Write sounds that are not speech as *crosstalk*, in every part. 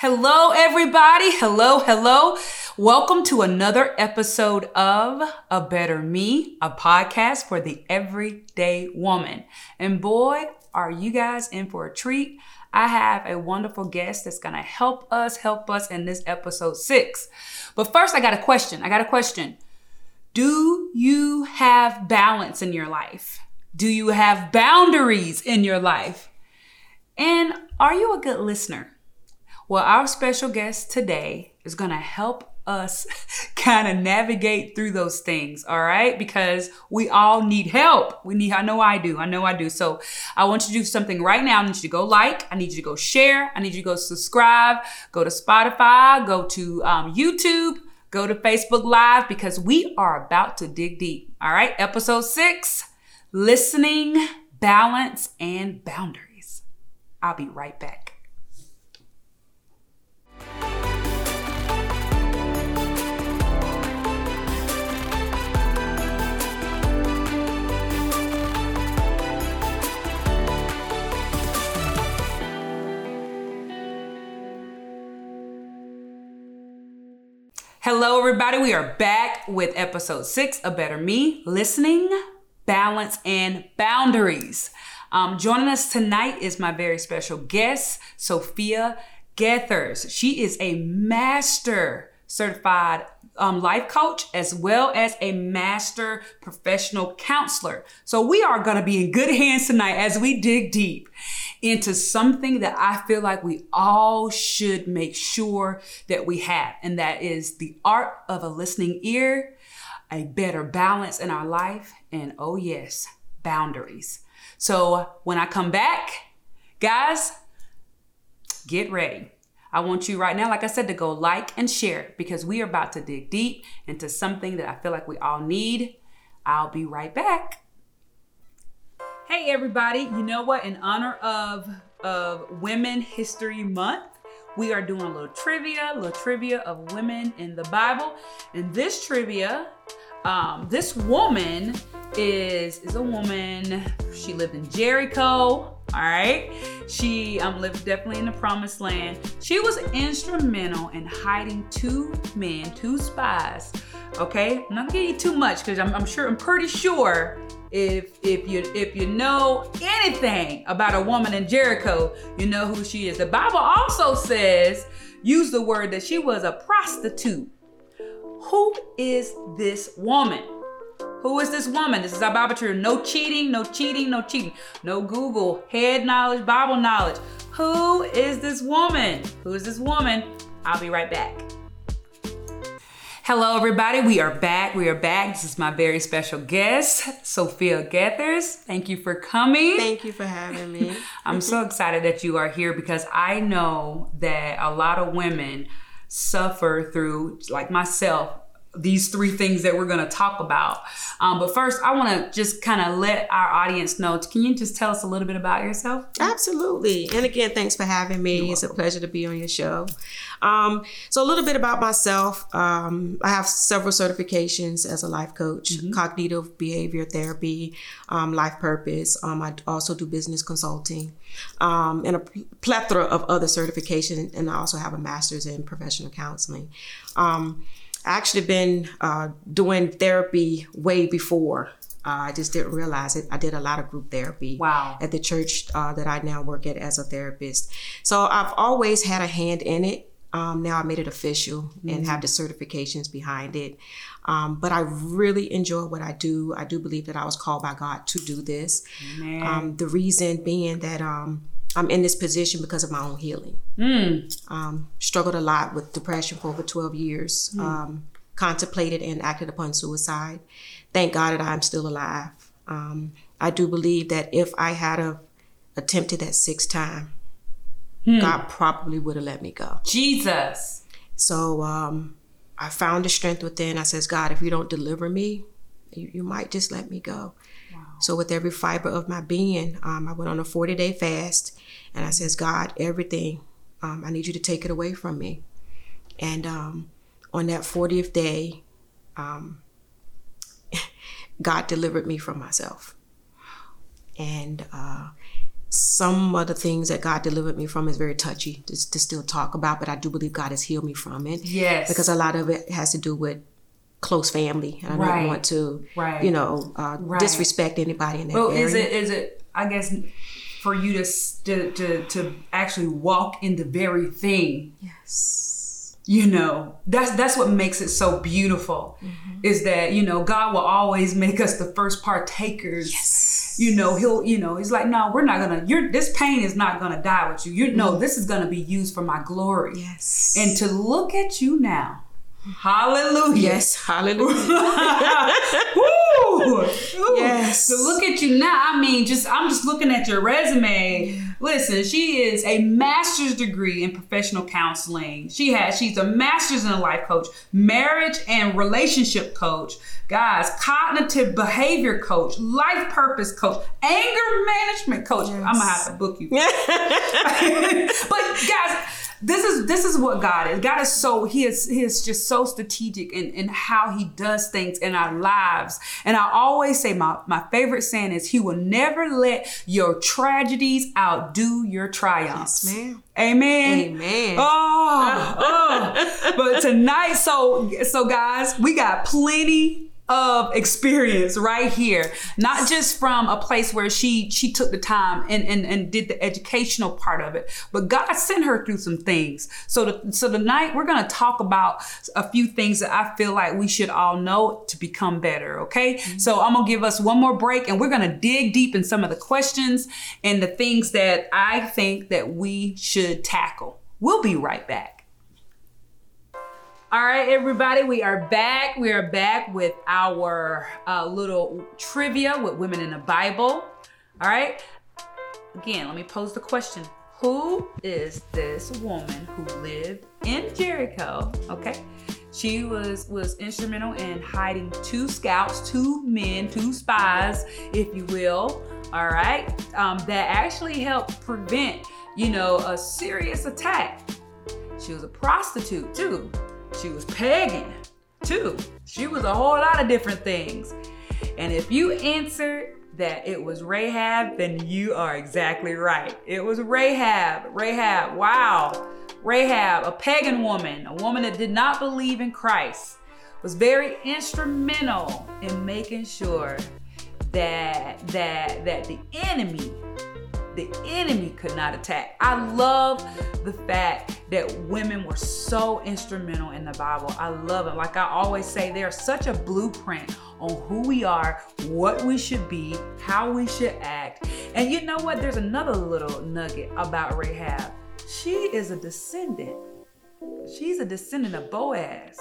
Hello, everybody. Hello, hello. Welcome to another episode of A Better Me, a podcast for the everyday woman. And boy, are you guys in for a treat. I have a wonderful guest that's going to help us, help us in this episode six. But first, I got a question. I got a question. Do you have balance in your life? Do you have boundaries in your life? And are you a good listener? Well, our special guest today is going to help us *laughs* kind of navigate through those things, all right? Because we all need help. We need, I know I do. I know I do. So I want you to do something right now. I need you to go like, I need you to go share, I need you to go subscribe, go to Spotify, go to um, YouTube, go to Facebook Live, because we are about to dig deep, all right? Episode six listening, balance, and boundaries. I'll be right back. Hello, everybody. We are back with episode six of Better Me Listening, Balance, and Boundaries. Um, joining us tonight is my very special guest, Sophia Gethers. She is a master certified um, life coach as well as a master professional counselor. So we are going to be in good hands tonight as we dig deep into something that I feel like we all should make sure that we have, and that is the art of a listening ear, a better balance in our life, and oh, yes, boundaries. So when I come back, guys, get ready. I want you right now, like I said, to go like and share because we are about to dig deep into something that I feel like we all need. I'll be right back. Hey everybody, you know what? In honor of of Women History Month, we are doing a little trivia, a little trivia of women in the Bible. And this trivia, um, this woman is is a woman. She lived in Jericho. All right. She um, lived definitely in the promised land. She was instrumental in hiding two men, two spies. Okay. I'm not give you too much because I'm, I'm sure, I'm pretty sure if if you if you know anything about a woman in Jericho, you know who she is. The Bible also says, use the word that she was a prostitute. Who is this woman? Who is this woman? This is our Bible truth. No cheating, no cheating, no cheating. No Google, head knowledge, Bible knowledge. Who is this woman? Who is this woman? I'll be right back. Hello, everybody. We are back. We are back. This is my very special guest, Sophia Gethers. Thank you for coming. Thank you for having me. *laughs* I'm so excited that you are here because I know that a lot of women suffer through, like myself, these three things that we're going to talk about. Um, but first, I want to just kind of let our audience know. Can you just tell us a little bit about yourself? Absolutely. And again, thanks for having me. It's a pleasure to be on your show. Um, so, a little bit about myself. Um, I have several certifications as a life coach, mm-hmm. cognitive behavior therapy, um, life purpose. Um, I also do business consulting um, and a plethora of other certifications. And I also have a master's in professional counseling. Actually been uh, doing therapy way before. Uh, I just didn't realize it. I did a lot of group therapy. Wow. At the church uh, that I now work at as a therapist. So I've always had a hand in it. Um, now I made it official mm-hmm. and have the certifications behind it. Um, but I really enjoy what I do. I do believe that I was called by God to do this. Um, the reason being that um, I'm in this position because of my own healing. Mm. Um, struggled a lot with depression for over 12 years. Mm. Um, contemplated and acted upon suicide. Thank God that I'm still alive. Um, I do believe that if I had a, attempted that sixth time, mm. God probably would have let me go. Jesus. So um, I found the strength within. I says, God, if you don't deliver me, you, you might just let me go. So with every fiber of my being, um, I went on a 40 day fast and I says, God, everything, um, I need you to take it away from me. And um, on that 40th day, um, *laughs* God delivered me from myself. And uh, some of the things that God delivered me from is very touchy to, to still talk about, but I do believe God has healed me from it. Yes. Because a lot of it has to do with close family. And I Right. don't want to, Right. you know, uh, Right. disrespect anybody in that Well, area. is it is it? I guess for you to to to, to actually walk in the very thing. Yes. You know, that's that's what makes it so beautiful. Mm-hmm. Is that you know God will always make us the first partakers. Yes. You know he'll you know he's like no we're not gonna you're this pain is not gonna die with you you know this is gonna be used for my glory Mm-hmm. Yes. and to look at you now hallelujah yes. Hallelujah. *laughs* Woo! Yes. To look at you now, I mean, just I'm just looking at your resume. Listen, she is a master's degree in professional counseling. She has she's a master's in life coach, marriage and relationship coach, guys, cognitive behavior coach, life purpose coach, anger management coach. I'm gonna have to book you. *laughs* *laughs* but guys, this is this is what God is. God is so he is he is just so strategic in, in how he does things in our lives. And I always say my, my favorite saying is he will never let your tragedies outdo your triumphs. Yes. Amen. Amen. Oh, oh. but tonight, so so guys, we got plenty of experience right here. Not just from a place where she she took the time and and, and did the educational part of it, but God sent her through some things. So the, so tonight we're gonna talk about a few things that I feel like we should all know to become better. Okay, mm-hmm. so I'm gonna give us one more break and we're gonna dig deep in some of the questions and the things that I think that we should tackle. We'll be right back. All right, everybody, we are back. We are back with our uh, little trivia with women in the Bible. All right. Again, let me pose the question Who is this woman who lived in Jericho? Okay. She was was instrumental in hiding two scouts, two men, two spies, if you will. All right, um, that actually helped prevent, you know, a serious attack. She was a prostitute too. She was pagan too. She was a whole lot of different things. And if you answered that it was Rahab, then you are exactly right. It was Rahab. Rahab, wow. Rahab, a pagan woman, a woman that did not believe in Christ, was very instrumental in making sure that that that the enemy the enemy could not attack. I love the fact that women were so instrumental in the Bible. I love it. Like I always say, they are such a blueprint on who we are, what we should be, how we should act. And you know what? There's another little nugget about Rahab. She is a descendant. She's a descendant of Boaz.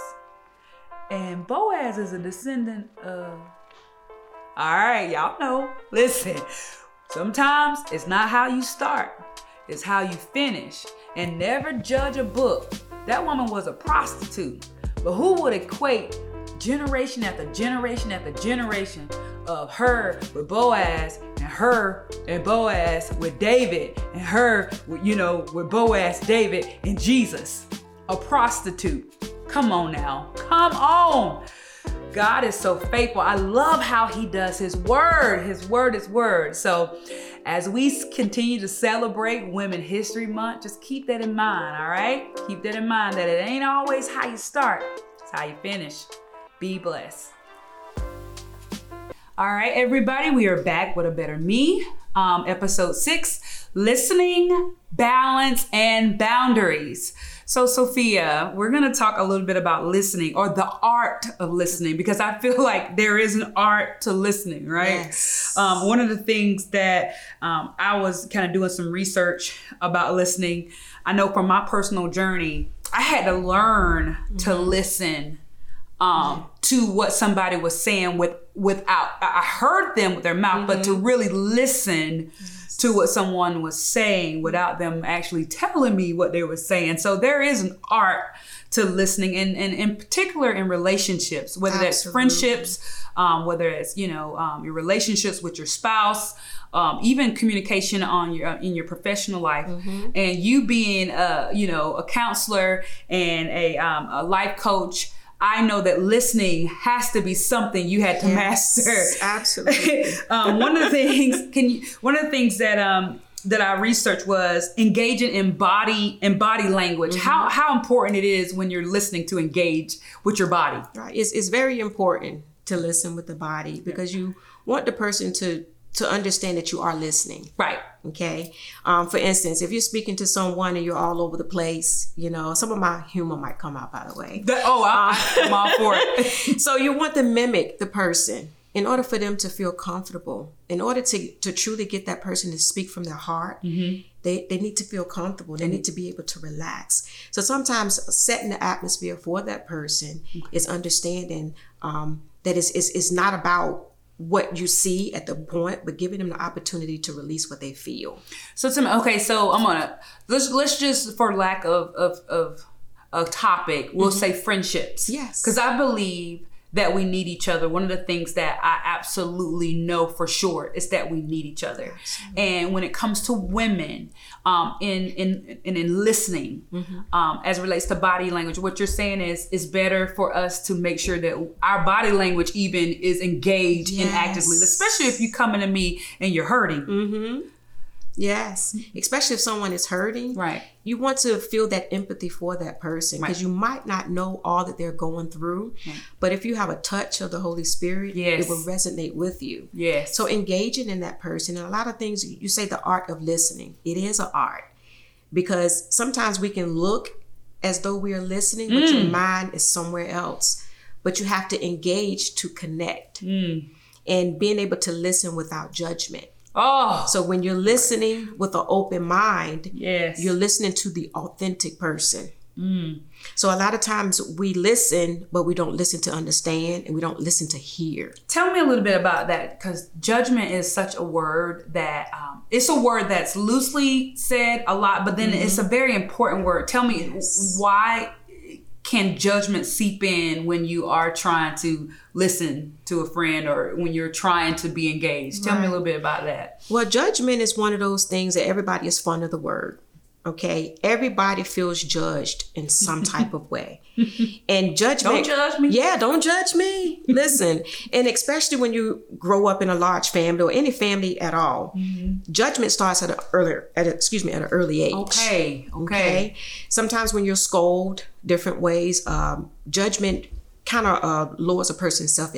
And Boaz is a descendant of. All right, y'all know. Listen, Sometimes it's not how you start, it's how you finish. And never judge a book. That woman was a prostitute. But who would equate generation after generation after generation of her with Boaz and her and Boaz with David and her with, you know, with Boaz, David, and Jesus? A prostitute. Come on now. Come on. God is so faithful. I love how he does his word. His word is word. So, as we continue to celebrate Women History Month, just keep that in mind, all right? Keep that in mind that it ain't always how you start, it's how you finish. Be blessed. All right, everybody, we are back with a better me. Um, episode six listening, balance, and boundaries. So, Sophia, we're going to talk a little bit about listening or the art of listening because I feel *laughs* like there is an art to listening, right? Yes. Um, one of the things that um, I was kind of doing some research about listening, I know from my personal journey, I had to learn to listen um, to what somebody was saying with without I I heard them with their mouth, but to really listen to what someone was saying without them actually telling me what they were saying. So there is an art to listening, and, and in particular in relationships, whether that's friendships, um, whether it's you know um, your relationships with your spouse. Um, even communication on your in your professional life, and you being a you know a counselor and a um, a life coach, I know that listening has to be something you had to master. Absolutely. *laughs* um, one of the things can you one of the things that um that I researched was engaging in body and body language. Mm-hmm. How how important it is when you're listening to engage with your body. Right. It's, it's very important to listen with the body because you want the person to to understand that you are listening. Right. Okay. Um, for instance, if you're speaking to someone and you're all over the place, you know, some of my humor might come out, by the way. That- oh, I, I'm all for it. *laughs* *laughs* So you want to mimic the person in order for them to feel comfortable. In order to, to truly get that person to speak from their heart, they, they need to feel comfortable. They need to be able to relax. So sometimes setting the atmosphere for that person is understanding um, that it's, it's, it's not about what you see at the point, but giving them the opportunity to release what they feel. So to me, okay, so I'm gonna let's let's just for lack of of of a topic, we'll say friendships. Mm-hmm. Yes. Because I believe that we need each other. One of the things that I absolutely know for sure is that we need each other. And when it comes to women, um, in in in, in listening, Mm-hmm. um, as it relates to body language, what you're saying is it's better for us to make sure that our body language even is engaged and actively, especially if you're coming to me and you're hurting. Yes, especially if someone is hurting. Right. You want to feel that empathy for that person because you might not know all that they're going through, but if you have a touch of the Holy Spirit, Yes. it will resonate with you. Yes. So engaging in that person, and a lot of things you say the art of listening. It is an art because sometimes we can look as though we are listening, but your mm. mind is somewhere else. But you have to engage to connect, mm. and being able to listen without judgment. Oh, So when you're listening with an open mind, yes. you're listening to the authentic person. So a lot of times we listen, but we don't listen to understand and we don't listen to hear. Tell me a little bit about that because judgment is such a word that um, it's a word that's loosely said a lot, but then it's a very important word. Tell me why can judgment seep in when you are trying to listen to a friend or when you're trying to be engaged? Tell me a little bit about that. Well, judgment is one of those things that everybody is fond of the word. Okay, everybody feels judged in some *laughs* type of way, and judgment. Don't judge me. Yeah, don't judge me. Listen, and especially when you grow up in a large family or any family at all, Mm-hmm. judgment starts at an earlier, at a, excuse me, at an early age. Okay, okay. Okay. Sometimes when you're scolded different ways, um, judgment kind of uh, lowers a person's self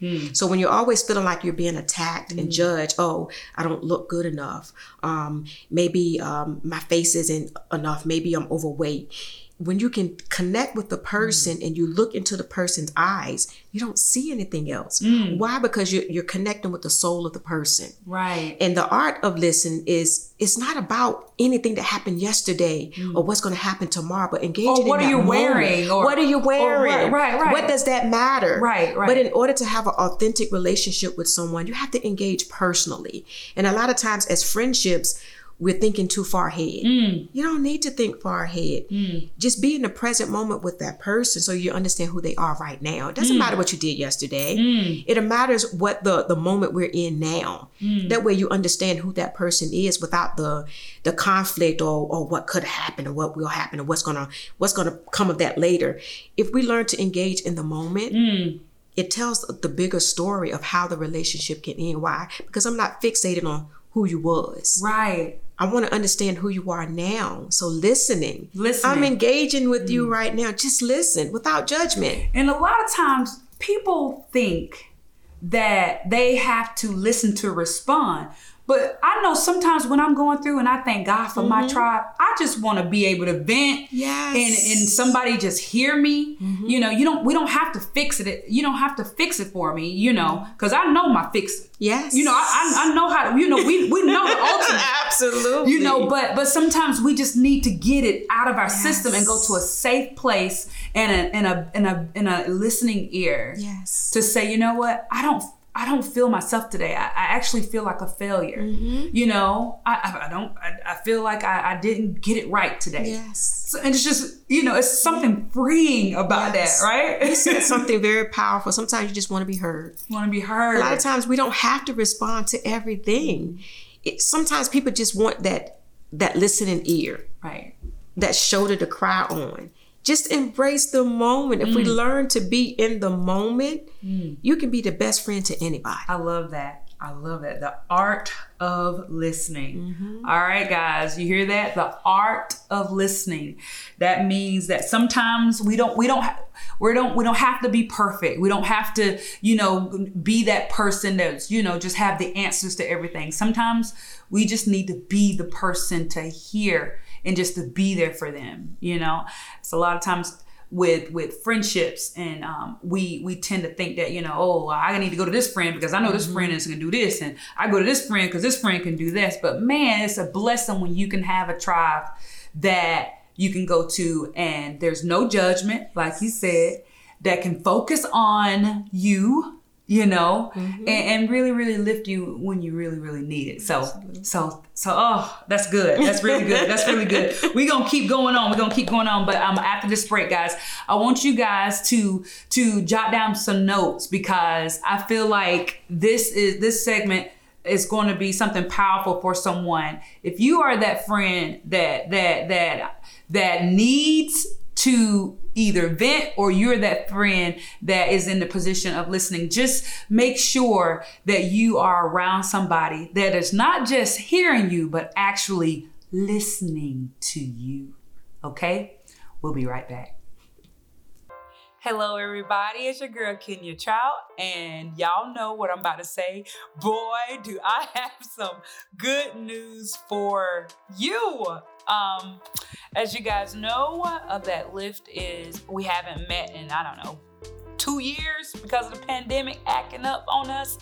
esteem. So when you're always feeling like you're being attacked and judged, oh, I don't look good enough. Um, maybe um, my face isn't enough. Maybe I'm overweight. When you can connect with the person mm. and you look into the person's eyes, you don't see anything else. Mm. Why? Because you're, you're connecting with the soul of the person. Right. And the art of listening is it's not about anything that happened yesterday mm. or what's going to happen tomorrow, but engaging Or what in are you moment. wearing, or- what are you wearing? right, right, right. What does that matter? Right, right. But in order to have an authentic relationship with someone, you have to engage personally. And a lot of times, as friendships, we're thinking too far ahead. Mm. You don't need to think far ahead. Just be in the present moment with that person so you understand who they are right now. It Mm. doesn't matter what you did yesterday. It matters what the the moment we're in now. Mm. That way you understand who that person is without the the conflict or, or what could happen or what will happen or what's gonna what's gonna come of that later. If we learn to engage in the moment, Mm. it tells the bigger story of how the relationship can end. Why? Because I'm not fixated on who you was. Right. I want to understand who you are now. So listening. Listening. I'm engaging with you mm. right now. Just listen without judgment. And a lot of times people think that they have to listen to respond. But I know sometimes when I'm going through and I thank God for my mm-hmm. tribe, I just want to be able to vent Yes. and, and somebody just hear me. Mm-hmm. You know, you don't we don't have to fix it. You don't have to fix it for me, you know, mm-hmm. because I know my fix. Yes. You know, I, I, I know how to, you know, we, we know the *laughs* ultimate. Absolutely. You know, but but sometimes we just need to get it out of our system and go to a safe place and a and a and a and a listening ear Yes. to say, you know what, I don't I don't feel myself today. I, I actually feel like a failure. Mm-hmm. You know, I I, don't I, I feel like I, I didn't get it right today. Yes. So, and it's just you know, it's something freeing about Yes. that, right? You said *laughs* something very powerful. Sometimes you just want to be heard. Want to be heard. A lot of times we don't have to respond to everything. It, sometimes people just want that that listening ear. right. that shoulder to cry on. Just embrace the moment. If we learn to be in the moment, you can be the best friend to anybody. I love that. I love that. The art of listening. Mm-hmm. All right, guys, you hear that? The art of listening. That means that sometimes we don't we don't ha- we don't we don't have to be perfect. We don't have to, you know, be that person that's, you know, just have the answers to everything. Sometimes we just need to be the person to hear and just to be there for them, you know? It's a lot of times with with friendships and um, we we tend to think that you know oh i need to go to this friend because i know this friend is going to do this and i go to this friend because this friend can do this but man it's a blessing when you can have a tribe that you can go to and there's no judgment like you said that can focus on you you know? And, and really really lift you when you really really need it. So so so oh that's good. That's really good. That's really good. *laughs* We're gonna keep going on. We're gonna keep going on. But um after this break guys i want you guys to to jot down some notes because i feel like this is this segment is going to be something powerful for someone. If you are that friend that that that that needs to either vent or you're that friend that is in the position of listening, just make sure that you are around somebody that is not just hearing you, but actually listening to you. Okay? We'll be right back. Hello, everybody. It's your girl Kenya Trout, and y'all know what I'm about to say. Boy, do I *laughs* have some good news for you. Um, as you guys know, uh, that lift is we haven't met in I don't know two years because of the pandemic acting up on us,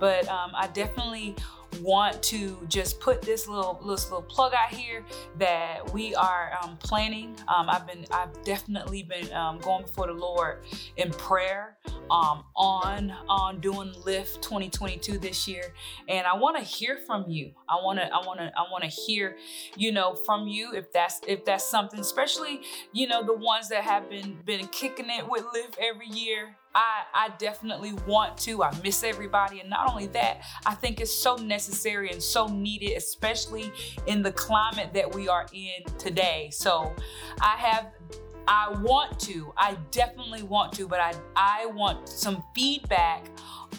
but um, I definitely want to just put this little little plug out here that we are um, planning. Um, I've been I've definitely been um, going before the Lord in prayer um, on on doing Lift 2022 this year, and I want to hear from you. I want to I want to I want to hear you know from you if that's if that's something, especially you know the ones that have been been kicking it with Lift every year. I, I definitely want to. I miss everybody. And not only that, I think it's so necessary and so needed, especially in the climate that we are in today. So I have I want to, I definitely want to, but I I want some feedback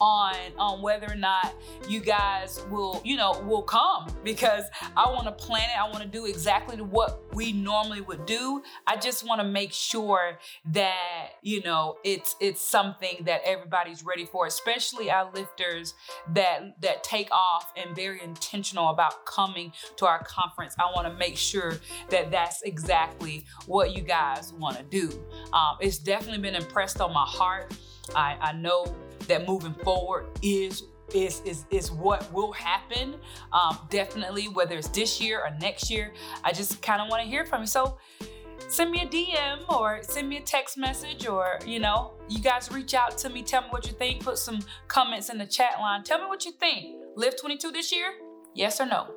on on whether or not you guys will, you know, will come because I want to plan it. I want to do exactly what we normally would do. I just want to make sure that, you know, it's it's something that everybody's ready for, especially our lifters that that take off and very intentional about coming to our conference. I want to make sure that that's exactly what you guys want to do. Um, it's definitely been impressed on my heart. I, I know that moving forward is is is is what will happen. Um, definitely, whether it's this year or next year. I just kind of want to hear from you. So send me a DM or send me a text message or you know, you guys reach out to me. Tell me what you think. Put some comments in the chat line. Tell me what you think. Lift 22 this year? Yes or no?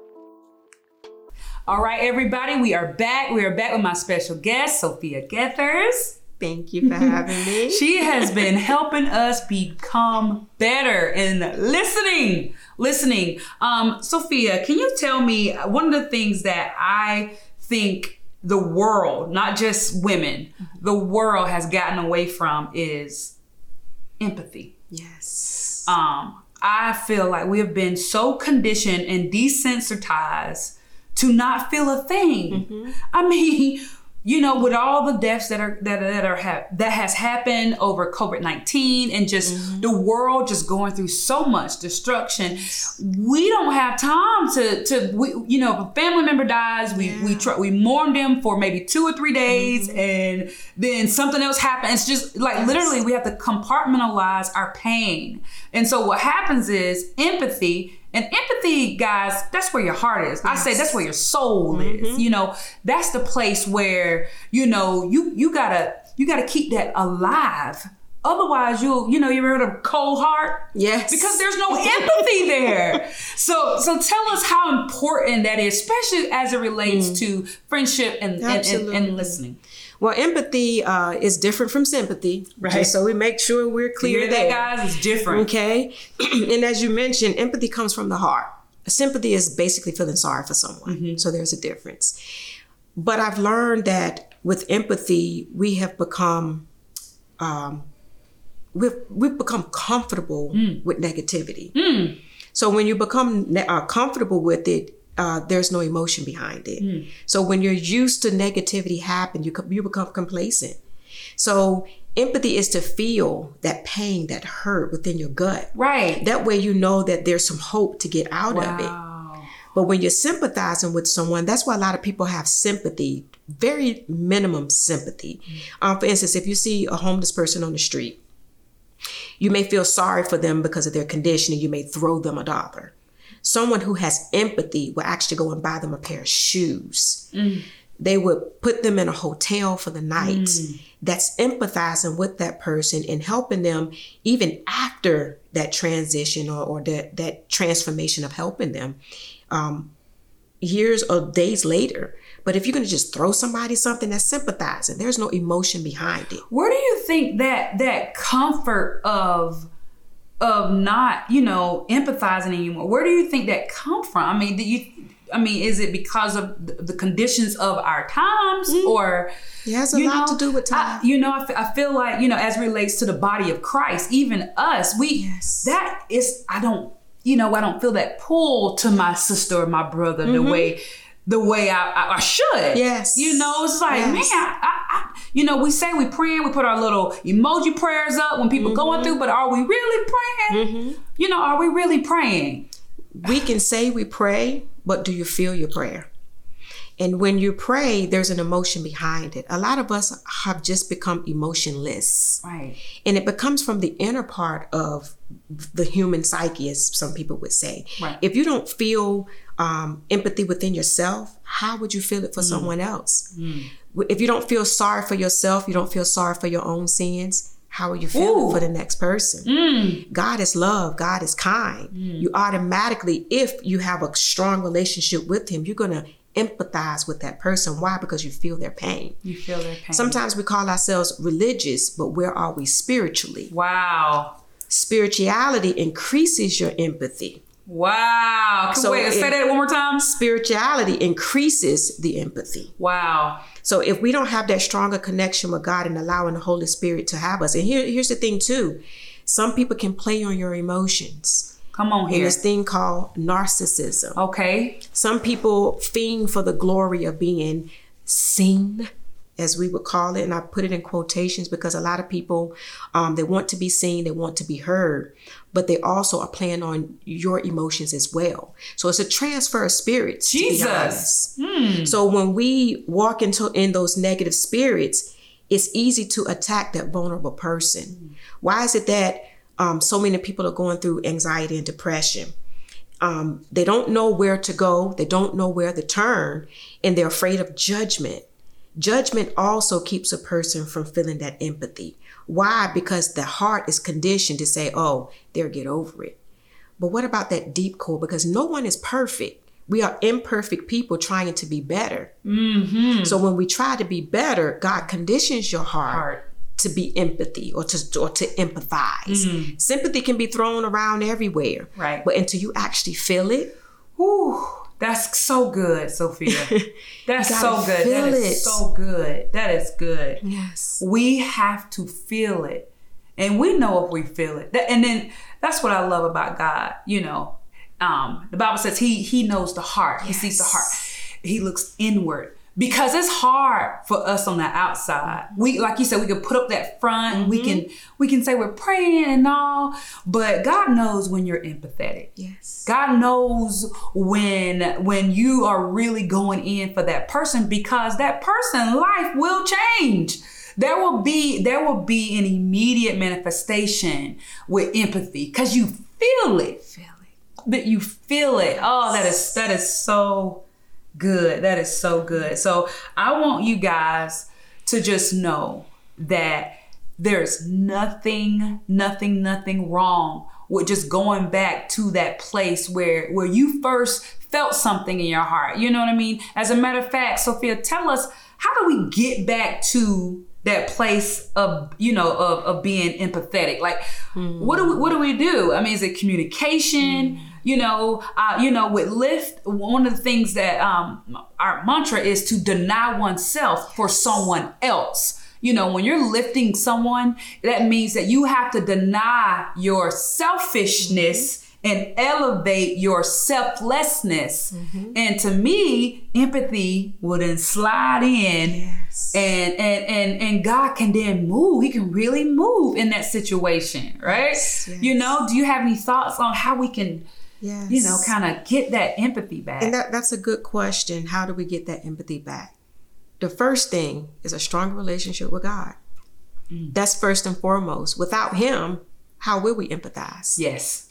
All right, everybody, we are back. We are back with my special guest, Sophia Gethers. Thank you for having me. *laughs* She has been helping us become better in listening. Listening. Um, Sophia, can you tell me one of the things that I think the world, not just women, the world has gotten away from is empathy. yes. Um, I feel like we have been so conditioned and desensitized to not feel a thing. I mean, you know, with all the deaths that are that that are ha- that has happened over COVID nineteen and just mm-hmm. the world just going through so much destruction, we don't have time to to we, you know if a family member dies, we we try, we mourn them for maybe two or three days, mm-hmm. and then something else happens. It's just like literally we have to compartmentalize our pain, and so what happens is empathy and empathy, guys, that's where your heart is. I say that's where your soul mm-hmm. is. You know, that's the place where, you know, you you gotta you gotta keep that alive. Otherwise, you'll, you know, you're heard of cold heart? Yes. Because there's no empathy there. *laughs* So so tell us how important that is, especially as it relates mm. to friendship and, and, and, and listening. Well, empathy uh, is different from sympathy. Right. So we make sure we're clear hear there. that, guys? It's different. Okay. *clears throat* and as you mentioned, empathy comes from the heart. Sympathy is basically feeling sorry for someone. Mm-hmm. So there's a difference. But I've learned that with empathy, we have become um, we've we've become comfortable Mm. with negativity. So when you become uh, comfortable with it, uh, there's no emotion behind it. Hmm. So when you're used to negativity happen, you you become complacent. So empathy is to feel that pain, that hurt within your gut. Right. That way you know that there's some hope to get out of it. But when you're sympathizing with someone, that's why a lot of people have sympathy, very minimum sympathy. Um, for instance, if you see a homeless person on the street, you may feel sorry for them because of their condition and you may throw them a dollar. Someone who has empathy will actually go and buy them a pair of shoes. They would put them in a hotel for the night. That's empathizing with that person and helping them even after that transition or, or that, that transformation of helping them um, years or days later. But if you're going to just throw somebody something that's sympathizing, there's no emotion behind it. Where do you think that that comfort of of not, you know, empathizing anymore? Where do you think that come from? I mean, do you I mean, is it because of the, conditions of our times or It has a you lot know, to do with I, time. you know, I feel like, you know, as relates to the body of Christ, even us, we, Yes. that is, I don't, you know, I don't feel that pull to my sister or my brother the way, the way I, I, I should. Mm-hmm. Yes. You know, it's like, Yes. man, I, I, you know, we say we praying, we put our little emoji prayers up when people Mm-hmm. going through, but are we really praying? You know, are we really praying? we can say we pray, but do you feel your prayer? And when you pray, there's an emotion behind it. A lot of us have just become emotionless. Right. And it becomes from the inner part of the human psyche, as some people would say. Right. If you don't feel um, empathy within yourself, how would you feel it for someone else? If you don't feel sorry for yourself, you don't feel sorry for your own sins, how are you feel Ooh. for the next person? Mm. God is love, God is kind. Mm. You automatically, if you have a strong relationship with Him, you're going to empathize with that person. Why? Because you feel their pain. You feel their pain. Sometimes we call ourselves religious, but where are we spiritually? wow. Spirituality increases your empathy. Wow. So wait, it- say that one more time. Spirituality increases the empathy. Wow. So if we don't have that stronger connection with God and allowing the Holy Spirit to have us, and here, here's the thing too, some people can play on your emotions. Come on here. this thing called narcissism. Okay. Some people fiend for the glory of being seen, as we would call it, and I put it in quotations because a lot of people um, they want to be seen, they want to be heard, but they also are playing on your emotions as well. So it's a transfer of spirits. Jesus. honest. So when we walk into in those negative spirits, it's easy to attack that vulnerable person. Why is it that um, so many people are going through anxiety and depression? um, they don't know where to go, they don't know where to turn, and they're afraid of judgment. Judgment also keeps a person from feeling that empathy. Why? Because the heart is conditioned to say, oh, there, get over it. But what about that deep core? Because no one is perfect. We are imperfect people trying to be better. Mm-hmm. So when we try to be better, God conditions your heart, Heart. to be empathy or to or to empathize. Mm. Sympathy can be thrown around everywhere. Right. But until you actually feel it, Whew. That's so good, Sophia. *laughs* That's so good. That is it. so good. That is good. yes. We have to feel it. And we know if we feel it. And then that's what I love about God. You know, um, the Bible says he he knows the heart. He sees the heart. He looks inward. Because it's hard for us on the outside. We like you said, we can put up that front. We mm-hmm. can we can say we're praying and all, but God knows when you're empathetic. Yes. God knows when when you are really going in for that person because that person life will change. There will be there will be an immediate manifestation with empathy because you feel it. Feel it. That you feel it. Oh, that is that is so good. That is so good. So I want you guys to just know that there's nothing, nothing, nothing wrong with just going back to that place where where you first felt something in your heart. You know what I mean? As a matter of fact, Sophia, tell us how do we get back to that place of you know of, of being empathetic like what do we what do we do i mean is it communication mm. You know uh, you know with lift one of the things that um our mantra is to deny oneself for someone else you know when you're lifting someone that means that you have to deny your selfishness and elevate your selflessness. Mm-hmm. And to me, empathy will then slide in Yes. and and and and God can then move. He can really move in that situation, right? Yes, yes. You know, do you have any thoughts on how we can, Yes. you know, kind of get that empathy back? And that, that's a good question. How do we get that empathy back? The first thing is a strong relationship with God. Mm. That's first and foremost. Without Him, how will we empathize? yes.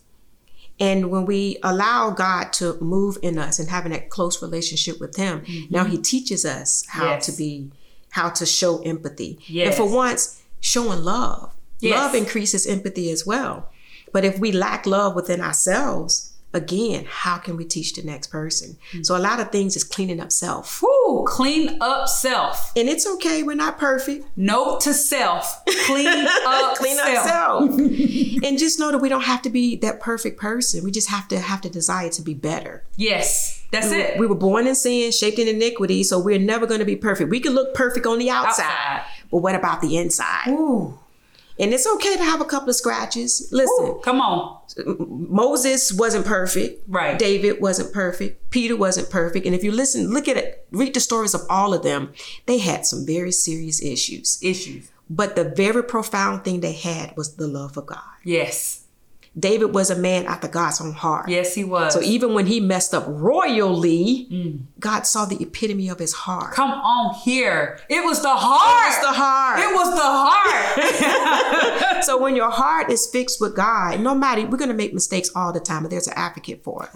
And when we allow God to move in us and having that close relationship with Him, now He teaches us how Mm-hmm. Yes. to be, how to show empathy. Yes. And for once, showing love. Yes. Love increases empathy as well. But if we lack love within ourselves, again, how can we teach the next person? Mm. So a lot of things is cleaning up self. Woo, clean up self. And it's okay, we're not perfect. Note to self. Clean *laughs* up Clean self. up self. *laughs* and just know that we don't have to be that perfect person. We just have to have the desire to be better. Yes. That's it. We were born in sin, shaped in iniquity, so we're never going to be perfect. We can look perfect on the outside, Outside. but what about the inside? Ooh. And it's okay to have a couple of scratches. Listen, Ooh, come on. Moses wasn't perfect. Right. David wasn't perfect. Peter wasn't perfect. And if you listen, look at it, read the stories of all of them, they had some very serious issues. Issues. But the very profound thing they had was the love of God. Yes. David was a man after God's own heart. Yes, he was. So even when he messed up royally, Mm. God saw the epitome of his heart. Come on here. It was the heart. It's the heart. It was the heart. *laughs* *laughs* so when your heart is fixed with God, no matter we're gonna make mistakes all the time, but there's an advocate for us.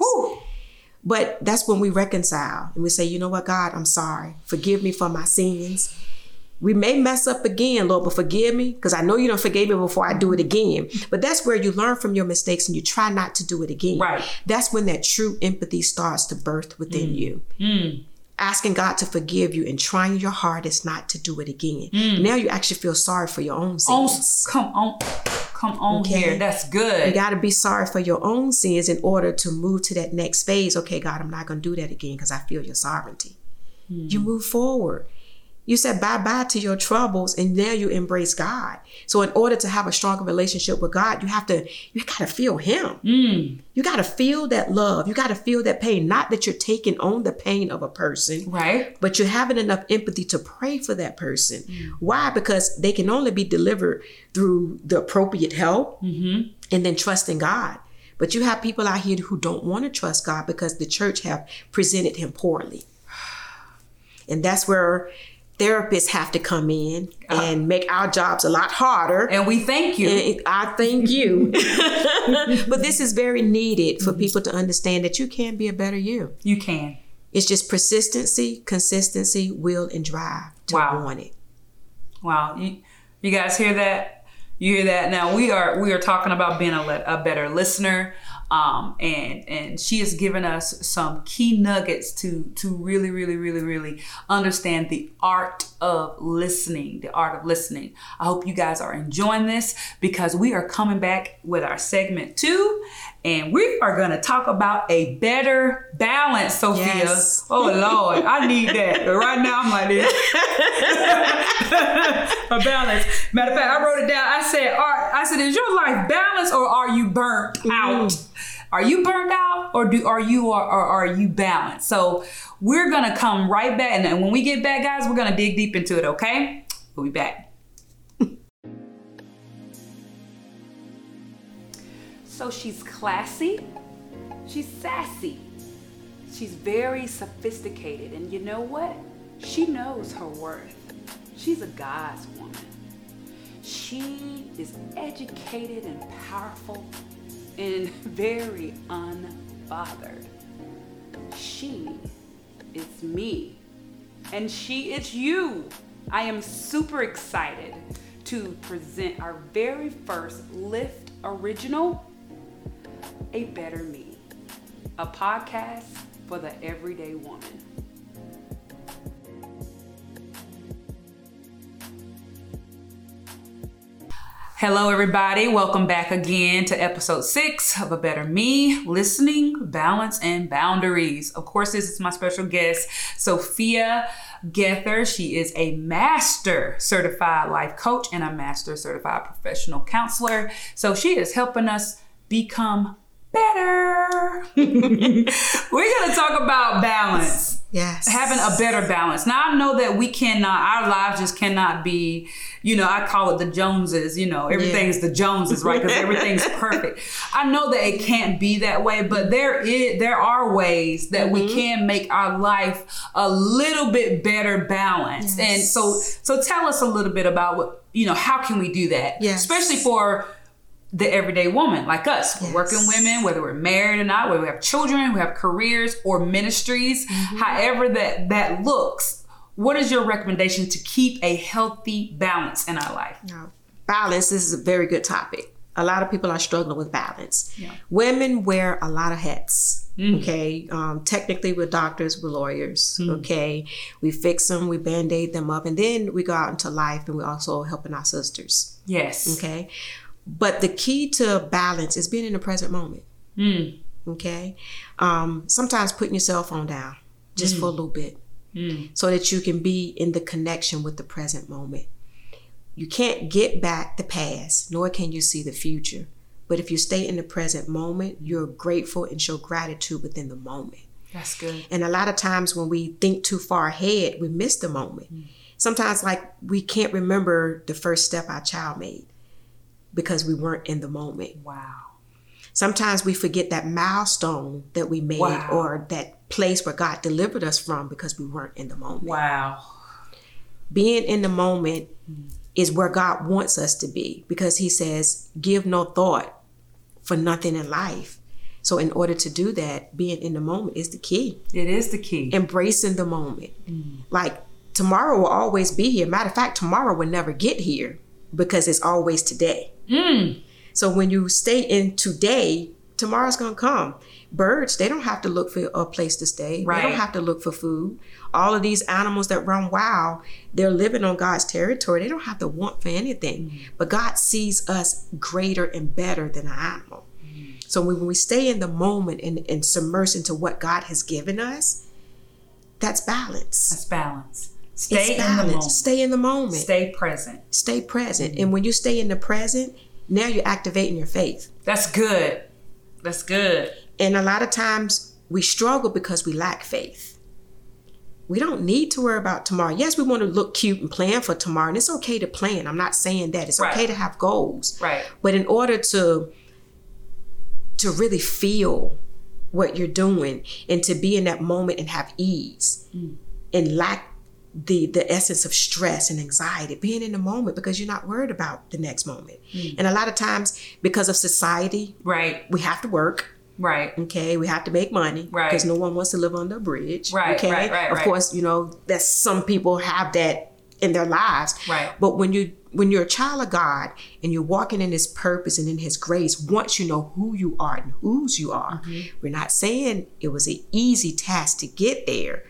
But that's when we reconcile and we say, you know what, God, I'm sorry. Forgive me for my sins. We may mess up again, Lord, but forgive me because I know you don't forgive me before I do it again. But that's where you learn from your mistakes and you try not to do it again. Right. That's when that true empathy starts to birth within mm. you. Mm. Asking God to forgive you and trying your hardest not to do it again. Mm. Now you actually feel sorry for your own On, sins. come on. Come on Okay. here. That's good. You got to be sorry for your own sins in order to move to that next phase. Okay, God, I'm not going to do that again because I feel your sovereignty. You move forward. You said bye bye to your troubles and now you embrace God. So, in order to have a stronger relationship with God, you have to, you got to feel Him. Mm. You got to feel that love. You got to feel that pain. Not that you're taking on the pain of a person, right? but you're having enough empathy to pray for that person. Mm. Why? Because they can only be delivered through the appropriate help mm-hmm. and then trusting God. But you have people out here who don't want to trust God because the church have presented him poorly. And that's where therapists have to come in uh, and make our jobs a lot harder. And we thank you. And I thank you. *laughs* *laughs* but this is very needed for people to understand that you can be a better you. you can. It's just persistency, consistency, will, and drive to Wow. want it. Wow. You, you guys hear that? You hear that? Now we are we are talking about being a, le- a better listener. Um, and and she has given us some key nuggets to to really really really really understand the art of listening the art of listening. I hope you guys are enjoying this because we are coming back with our segment two and we are going to talk about a better balance sophia Yes. oh lord i need that right now i'm like this *laughs* a balance. Matter of fact, I wrote it down. I said, are, I said, is your life balanced or are you burnt mm. out? Are you burned out or do are you or, or are you balanced? So we're gonna come right back, and then when we get back, guys, we're gonna dig deep into it. Okay, we'll be back. So she's classy, she's sassy, she's very sophisticated, and you know what? She knows her worth. She's a God's woman. She is educated and powerful and *laughs* very unbothered. She is me. And she is you. I am super excited to present our very first Lift original, A Better Me, a podcast for the everyday woman. Hello, everybody. Welcome back again to episode six of A Better Me Listening, Balance, and Boundaries. Of course, this is my special guest, Sophia Gether. She is a master certified life coach and a master certified professional counselor. So she is helping us become better. We're going to talk about balance. Yes. Having a better balance. Now, I know that we cannot, our lives just cannot be, you know, I call it the Joneses, you know, everything's the Joneses, right? Because everything's *laughs* perfect. I know that it can't be that way, but there is, there are ways that we mm-hmm. can make our life a little bit better balanced. And so, so tell us a little bit about what, you know, how can we do that? Yes. Especially for the everyday woman like us, Yes. working women, whether we're married or not, whether we have children, we have careers or ministries, Mm-hmm. however that that looks. What is your recommendation to keep a healthy balance in our life? Balance this is a very good topic. A lot of people are struggling with balance. Yeah. Mm. Women wear a lot of hats. Okay. Um, technically, we're doctors, we're lawyers. Mm. Okay. We fix them, we band aid them up, and then we go out into life and we're also helping our sisters. Yes. Okay. But the key to balance is being in the present moment. Mm. Okay. Um, sometimes putting your cell phone down just for a little bit Mm. so that you can be in the connection with the present moment. You can't get back the past, nor can you see the future. But if you stay in the present moment, you're grateful and show gratitude within the moment. That's good. And a lot of times when we think too far ahead, we miss the moment. Sometimes, like, we can't remember the first step our child made because we weren't in the moment. Wow. Sometimes we forget that milestone that we made Wow. or that place where God delivered us from because we weren't in the moment. Wow. Being in the moment is where God wants us to be because He says, give no thought for nothing in life. So, in order to do that, being in the moment is the key. It is the key. Embracing the moment. Mm. Like, tomorrow will always be here. Matter of fact, tomorrow will never get here because it's always today. Mm. So when you stay in today, tomorrow's gonna come. Birds, they don't have to look for a place to stay. Right. They don't have to look for food. All of these animals that run wild, they're living on God's territory. They don't have to want for anything. But God sees us greater and better than an animal. So when we stay in the moment and, and submerge into what God has given us, that's balance. That's balance. Stay in the moment. Stay in the moment. Stay present. Stay present. And mm-hmm. when you stay in the present, now you're activating your faith. That's good. That's good. And a lot of times we struggle because we lack faith. We don't need to worry about tomorrow. Yes, we want to look cute and plan for tomorrow, and it's okay to plan. I'm not saying that. It's Right. okay to have goals. Right. But in order to to really feel what you're doing and to be in that moment and have ease mm. and lack the the essence of stress and anxiety being in the moment because you're not worried about the next moment and a lot of times because of society Right. we have to work Right. okay we have to make money Right. because no one wants to live under a bridge Right, okay right, right, of right. course you know that some people have that in their lives Right. but when you when you're a child of god and you're walking in his purpose and in his grace once you know who you are and whose you are Mm-hmm. we're not saying it was an easy task to get there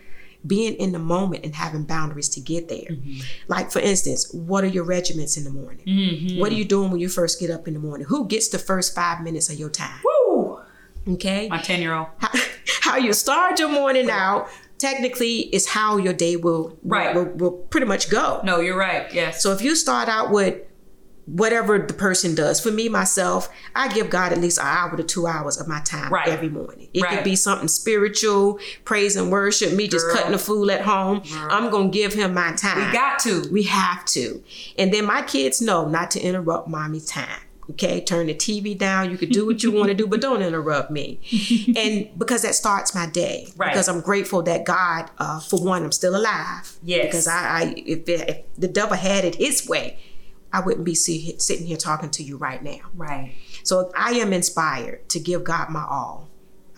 being in the moment and having boundaries to get there Mm-hmm. like for instance what are your regiments in the morning what are you doing when you first get up in the morning who gets the first five minutes of your time Woo! okay My 10 year old. how, how you start your morning out technically is how your day will Right. will, will pretty much go No, you're right. Yes. so if you start out with whatever the person does for me myself i give god at least an hour to two hours of my time Right. every morning it Right. could be something spiritual praise and worship me just Girl. cutting the food at home i'm gonna give him my time we got to. we have to. And then my kids know not to interrupt mommy's time. Okay, turn the TV down. You can do what you want to do, but don't interrupt me. *laughs* And because that starts my day. Right. Because I'm grateful that God, uh, for one, I'm still alive. Yes. Because I, I if, if the devil had it his way, I wouldn't be sit, sitting here talking to you right now. Right. So I am inspired to give God my all.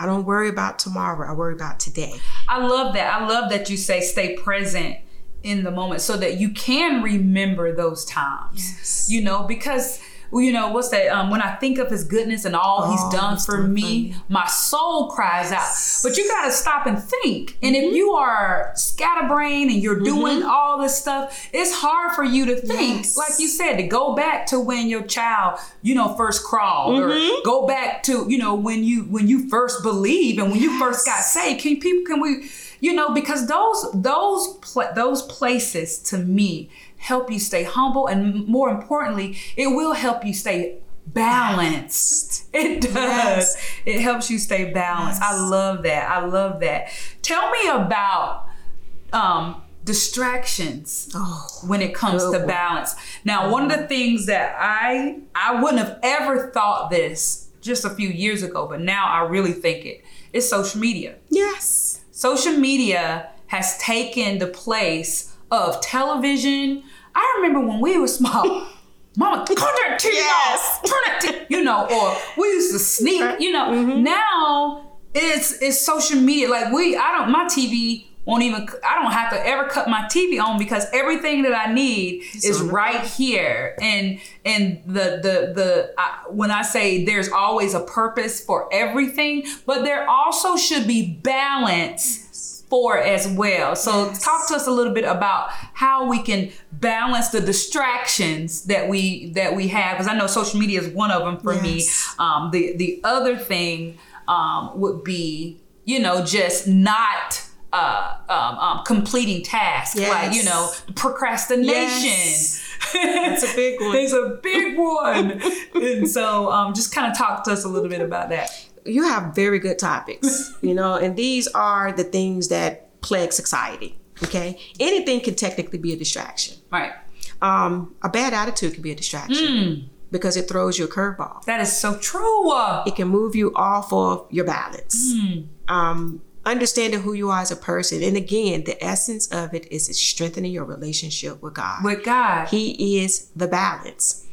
I don't worry about tomorrow. I worry about today. I love that. I love that you say stay present in the moment so that you can remember those times. Yes. You know, because you know what's that? Um, when I think of His goodness and all All He's oh, done for me, my soul cries out. But you got to stop and think. And if mm-hmm. you are scatterbrained and you're mm-hmm. doing all this stuff, it's hard for you to think. Yes. Like you said, to go back to when your child, you know, first crawled, or mm-hmm. go back to you know when you when you first believe and when you first got saved. Can people? Can we? You know, because those those pla- those places to me help you stay humble, and more importantly, it will help you stay balanced. *laughs* It does. Yes. It helps you stay balanced. I love that. I love that. Tell me about um, distractions Oh, when it comes to balance. Now, one of the things that I I wouldn't have ever thought this just a few years ago, but now I really think it is social media. yes. Social media has taken the place of television. I remember when we were small. *laughs* Mama, turn that TV Yes. off. Turn that, t-" you know, or we used to sneak. You know, Mm-hmm. now it's it's social media. Like we, I don't. My TV won't even. I don't have to ever cut my TV on because everything that I need is on the right here. And and the the the I, when I say there's always a purpose for everything, but there also should be balance for as well. So Yes. talk to us a little bit about how we can balance the distractions that we that we have because I know social media is one of them for Yes. me. Um, the the other thing um, would be you know just not uh, um, um, completing tasks like you know procrastination. Yes. *laughs* That's a big one. it's a big one. and so um, just kind of talk to us a little bit about that. You have very good topics, *laughs* you know, and these are the things that plague society. Okay. Anything can technically be a distraction. Right. Um, a bad attitude can be a distraction Hmm. because it throws you a curveball. That is so true. It can move you off of your balance. Um, understanding who you are as a person. And again, the essence of it is strengthening your relationship with God. With God. He is the balance.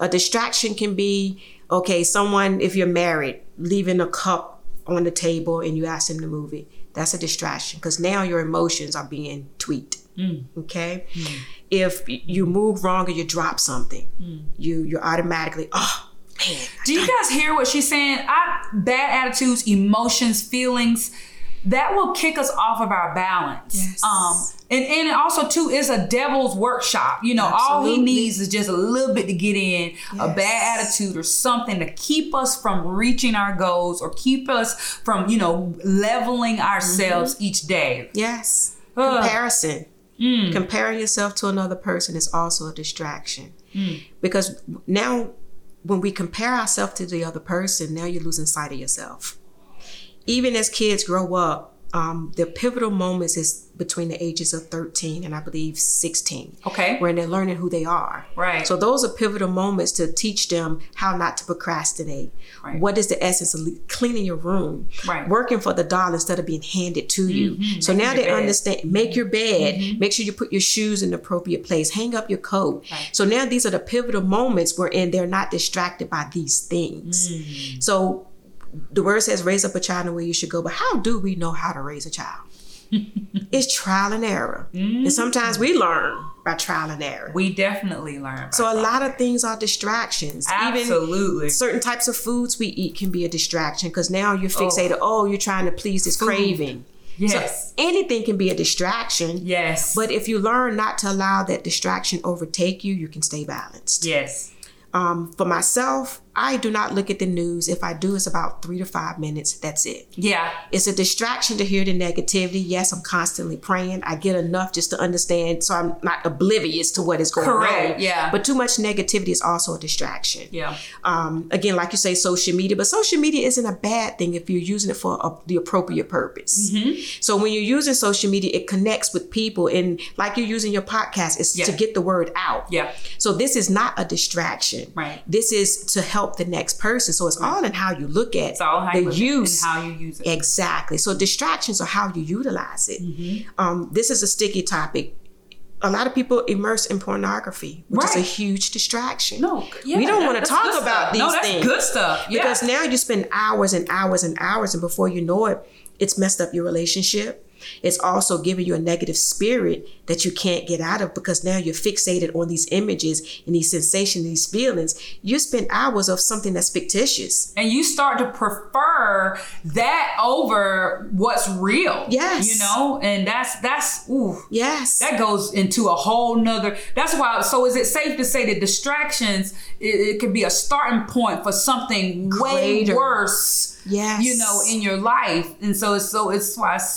A distraction can be okay, someone, if you're married, leaving a cup on the table and you ask them to move it. That's a distraction because now your emotions are being tweaked. Mm. Okay? Mm. If you move wrong or you drop something, mm. you you're automatically, oh man. Do you guys hear what she's saying? I, bad attitudes, emotions, feelings, that will kick us off of our balance. Yes. Um, and, and also too is a devil's workshop. You know, all he needs is just a little bit to get in, a bad attitude or something to keep us from reaching our goals or keep us from, you know, leveling ourselves Mm-hmm. each day. Yes. Ugh. Comparison. Comparing yourself to another person is also a distraction. Because now, when we compare ourselves to the other person, now you're losing sight of yourself. Even as kids grow up, um, the pivotal moments is between the ages of 13 and I believe 16. Okay. When they're learning who they are. Right. So those are pivotal moments to teach them how not to procrastinate. Right. What is the essence of cleaning your room? Right. Working for the dollar instead of being handed to you. So Making now they bed. understand. Make your bed. Make sure you put your shoes in the appropriate place. Hang up your coat. Right. So now these are the pivotal moments wherein they're not distracted by these things. Mm. So the word says, "Raise up a child in the way you should go." But how do we know how to raise a child? *laughs* it's trial and error, and sometimes we learn by trial and error. We definitely learn. So a lot of things are distractions. Absolutely. Even certain types of foods we eat can be a distraction because now you're fixated. Oh, you're trying to please this craving. yes. So anything can be a distraction. yes. But if you learn not to allow that distraction overtake you, you can stay balanced. yes. Um, for myself, I do not look at the news. If I do, it's about three to five minutes. That's it. Yeah. It's a distraction to hear the negativity. Yes, I'm constantly praying. I get enough just to understand, so I'm not oblivious to what is going Correct, on. yeah. But too much negativity is also a distraction. Yeah. Um, again, like you say, social media, but social media isn't a bad thing if you're using it for a, the appropriate purpose. Mm-hmm. So when you're using social media, it connects with people, and like you're using your podcast, it's Yeah. to get the word out. Yeah. So this is not a distraction. Right. This is to help the next person. So it's all in how you look at It's all how the use. and how you use it. Exactly. So distractions are how you utilize it. Mm-hmm. Um, this is a sticky topic. A lot of people immerse in pornography, which is a huge distraction. No, yeah, we don't that- want to talk about stuff. these no, that's things good stuff. Yeah. because now you spend hours and hours and hours, and before you know it, it's messed up your relationship. It's also giving you a negative spirit that you can't get out of because now you're fixated on these images and these sensations, these feelings. You spend hours of something that's fictitious. and you start to prefer that over what's real. Yes. You know, and that's that's ooh. Yes. That goes into a whole nother. That's why. So, is it safe to say that distractions it, it could be a starting point for something way worse? Yes. you know, in your life, and so it's so it's why it's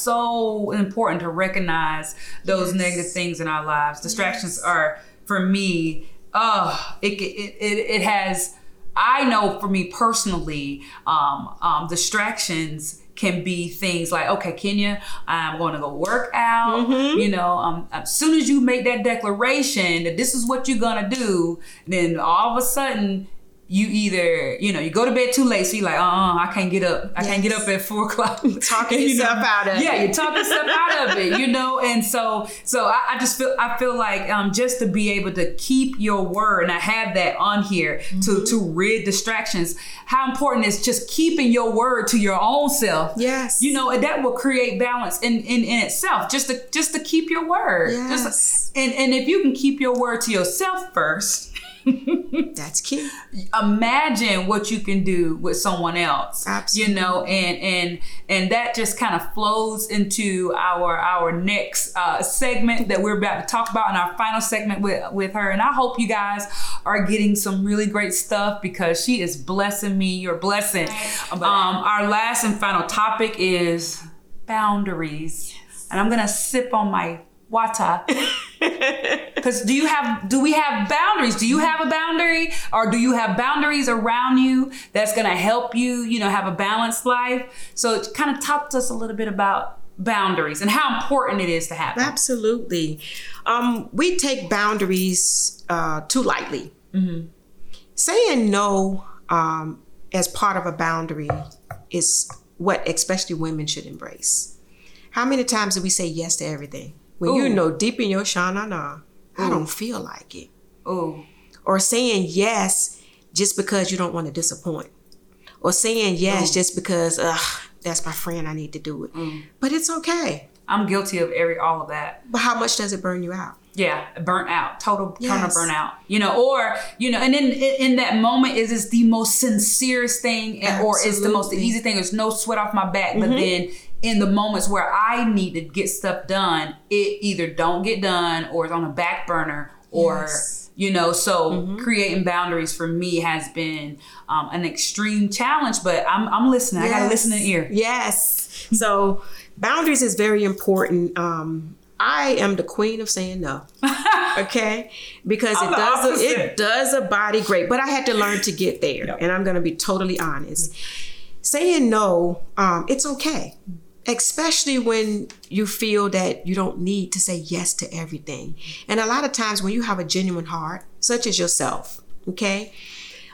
so important to recognize those Yes. negative things in our lives. Distractions are for me. Oh, it it it, it has I know for me personally, um, um, distractions can be things like, okay, Kenya, I'm going to go work out. Mm-hmm. You know, um, as soon as you make that declaration that this is what you're gonna do, then all of a sudden you either, you know, you go to bed too late, so you're like, uh, uh I can't get up. I can't get up at four o'clock. Talking *laughs* You yourself know? out of it. yeah, it. you're talking yourself out of it, you know. And so, so I, I just feel, I feel like um, just to be able to keep your word, and I have that on here Mm-hmm. to to rid distractions. How important is just keeping your word to your own self? Yes. you know, and that will create balance in in, in itself. Just to just to keep your word. Yes. Just, and and if you can keep your word to yourself first. *laughs* That's key. imagine what you can do with someone else Absolutely. you know and and and that just kind of flows into our our next uh, segment that we're about to talk about in our final segment with with her. And i hope you guys are getting some really great stuff because she is blessing me. You're blessing. Um, our last and final topic is boundaries. And i'm gonna sip on my water because *laughs* do you have do we have boundaries? Do you have a boundary, or do you have boundaries around you that's gonna help you, you know, have a balanced life? So it kind of talk to us a little bit about boundaries and how important it is to have them. Absolutely. Um, we take boundaries uh, too lightly. Saying no um, as part of a boundary is what especially women should embrace. How many times do we say yes to everything? When you know deep in your shana nah, I don't feel like it. Oh, Or saying yes just because you don't want to disappoint. Or saying yes just because, ugh, that's my friend, I need to do it. Mm. But it's okay. I'm guilty of every all of that. But how much does it burn you out? Yeah, burnt out, total total Yes. burnout. You know, or you know, and then in, in that moment, is this the most sincerest thing, and, or it's the most easy thing? There's no sweat off my back. But mm-hmm. then in the moments where I need to get stuff done, it either don't get done, or it's on a back burner, or Yes. you know. So creating boundaries for me has been um, an extreme challenge. But I'm I'm listening. I got to Yes. listen in ear. Yes. So boundaries is very important. Um, I am the queen of saying no. *laughs* Okay, because it does a, it does a body great, but I had to learn to get there, and I'm going to be totally honest. Saying no, um, it's okay, especially when you feel that you don't need to say yes to everything. And a lot of times, when you have a genuine heart, such as yourself, okay,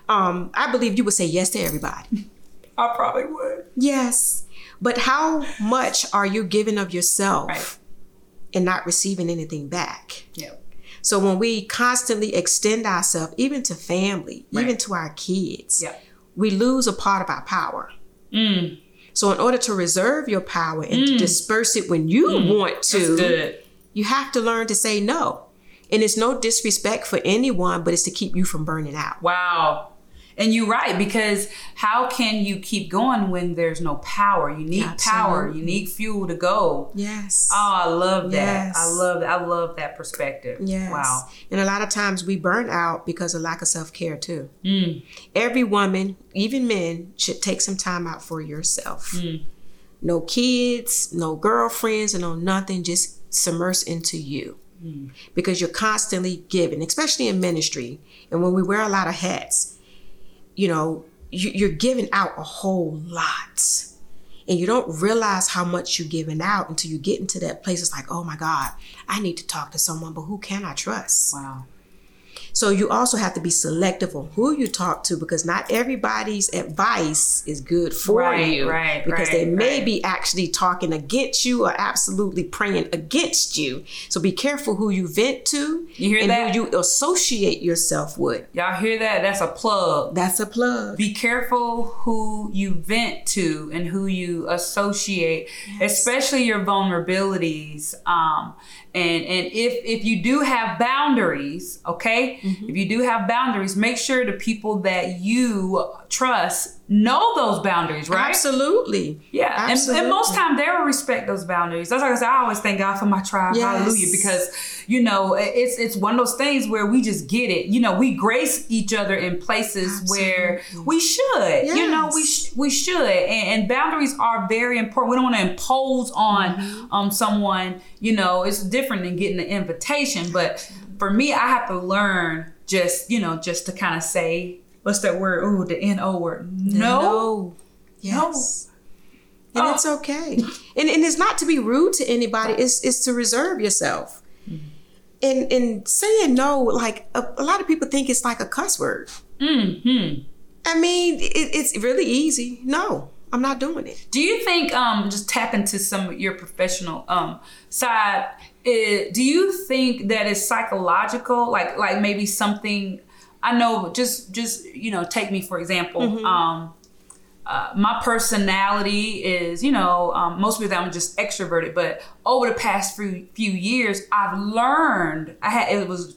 um, I believe you would say yes to everybody. *laughs* I probably would. Yes. But how much are you giving of yourself Right. and not receiving anything back? Yeah. So when we constantly extend ourselves, even to family, even to our kids, Yeah. we lose a part of our power. Mm. So in order to reserve your power and to mm. disperse it when you mm. want to, you have to learn to say no. And it's no disrespect for anyone, but it's to keep you from burning out. Wow. And you're right because how can you keep going when there's no power? You need power. You need fuel to go. Yes. Oh, I love that. Yes. I love I love that perspective. Yes. Wow. And a lot of times we burn out because of lack of self care too. Mm. Every woman, even men, should take some time out for yourself. Mm. No kids, no girlfriends, and no nothing. Just submerge into you. Mm. Because you're constantly giving, especially in ministry. And when we wear a lot of hats, you know, you, you're giving out a whole lot. And you don't realize how much you're giving out until you get into that place. It's like, oh my God, I need to talk to someone, but who can I trust? Wow. So you also have to be selective on who you talk to because not everybody's advice is good for Right, you. right, Because they may right. be actually talking against you or absolutely praying against you. So be careful who you vent to You hear and that? who you associate yourself with. Y'all hear that? That's a plug. That's a plug. Be careful who you vent to and who you associate, especially your vulnerabilities. Um, and and if if you do have boundaries, okay, Mm-hmm. if you do have boundaries, make sure the people that you trust know those boundaries, right? Absolutely. Yeah, and, and most time they will respect those boundaries. That's like I said, I always thank God for my tribe. Yes. Hallelujah, because you know it's it's one of those things where we just get it. You know, we grace each other in places where we should. You know, we sh- we should, and, and boundaries are very important. We don't want to impose on Mm-hmm. um someone. You know, it's different than getting an invitation, but for me, I have to learn just you know just to kind of say what's that word? Oh, the N O word. No. No. Yes. And Oh. it's okay. And, and it's not to be rude to anybody, it's, it's to reserve yourself. And, and saying no, like a, a lot of people think it's like a cuss word. Mm-hmm. I mean, it, it's really easy. No, I'm not doing it. Do you think um just tap into some of your professional um side? eh, do you think that is psychological? Like like maybe something I know. Just just you know, take me for example. Um, uh, my personality is, you know, um, most of the time I'm just extroverted. But over the past few few years, I've learned. I had it was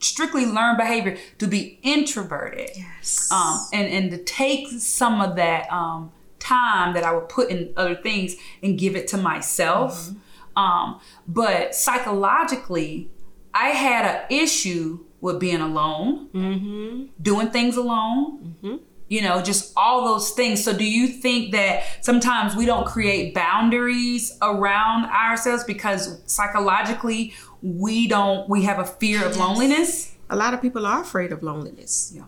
strictly learned behavior to be introverted Yes. um, and and to take some of that um, time that I would put in other things and give it to myself. Um, but psychologically, I had an issue with being alone, mm-hmm. doing things alone. Mm-hmm. You know, just all those things. So, do you think that sometimes we don't create boundaries around ourselves because psychologically we don't, we have a fear of loneliness? a lot of people are afraid of loneliness. Yeah.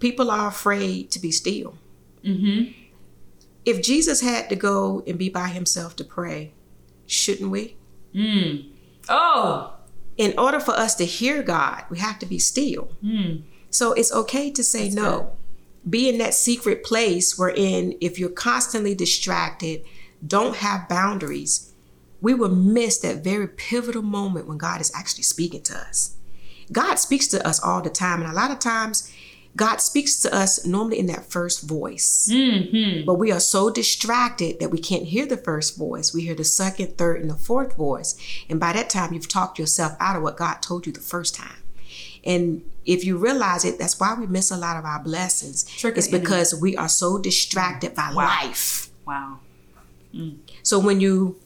People are afraid to be still. Mm-hmm. If Jesus had to go and be by himself to pray, shouldn't we? Mm. Oh, In order for us to hear God, we have to be still. Hmm. So it's okay to say no. Be in that secret place wherein if you're constantly distracted, don't have boundaries, we will miss that very pivotal moment when God is actually speaking to us. God speaks to us all the time, and a lot of times, God speaks to us normally in that first voice. Mm-hmm. But we are so distracted that we can't hear the first voice. We hear the second, third, and the fourth voice. And by that time, you've talked yourself out of what God told you the first time. And if you realize it, that's why we miss a lot of our blessings. Of it's the enemy. because we are so distracted by life. wow. Mm. So when you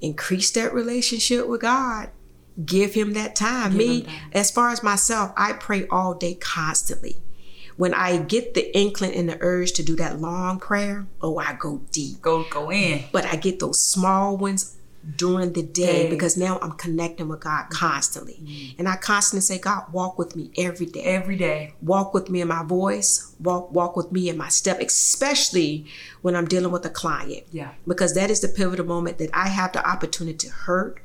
increase that relationship with God, give him that time. Me, him time. as far as myself, I pray all day constantly. When I get the inkling and the urge to do that long prayer, oh, I go deep. Go go in. But I get those small ones during the day Day. because now I'm connecting with God constantly. Mm-hmm. And I constantly say, God, walk with me every day every day. walk with me in my voice walk walk with me in my step especially when i'm dealing with a client Yeah. because that is the pivotal moment that i have the opportunity to hurt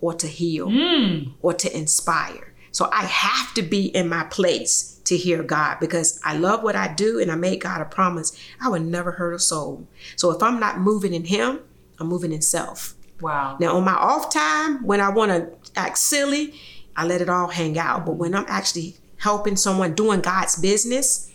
or to heal mm. or to inspire so i have to be in my place to hear god because i love what i do and i made god a promise i would never hurt a soul so if i'm not moving in him i'm moving in self Wow. now, on my off time, when I want to act silly, I let it all hang out. But when I'm actually helping someone doing God's business,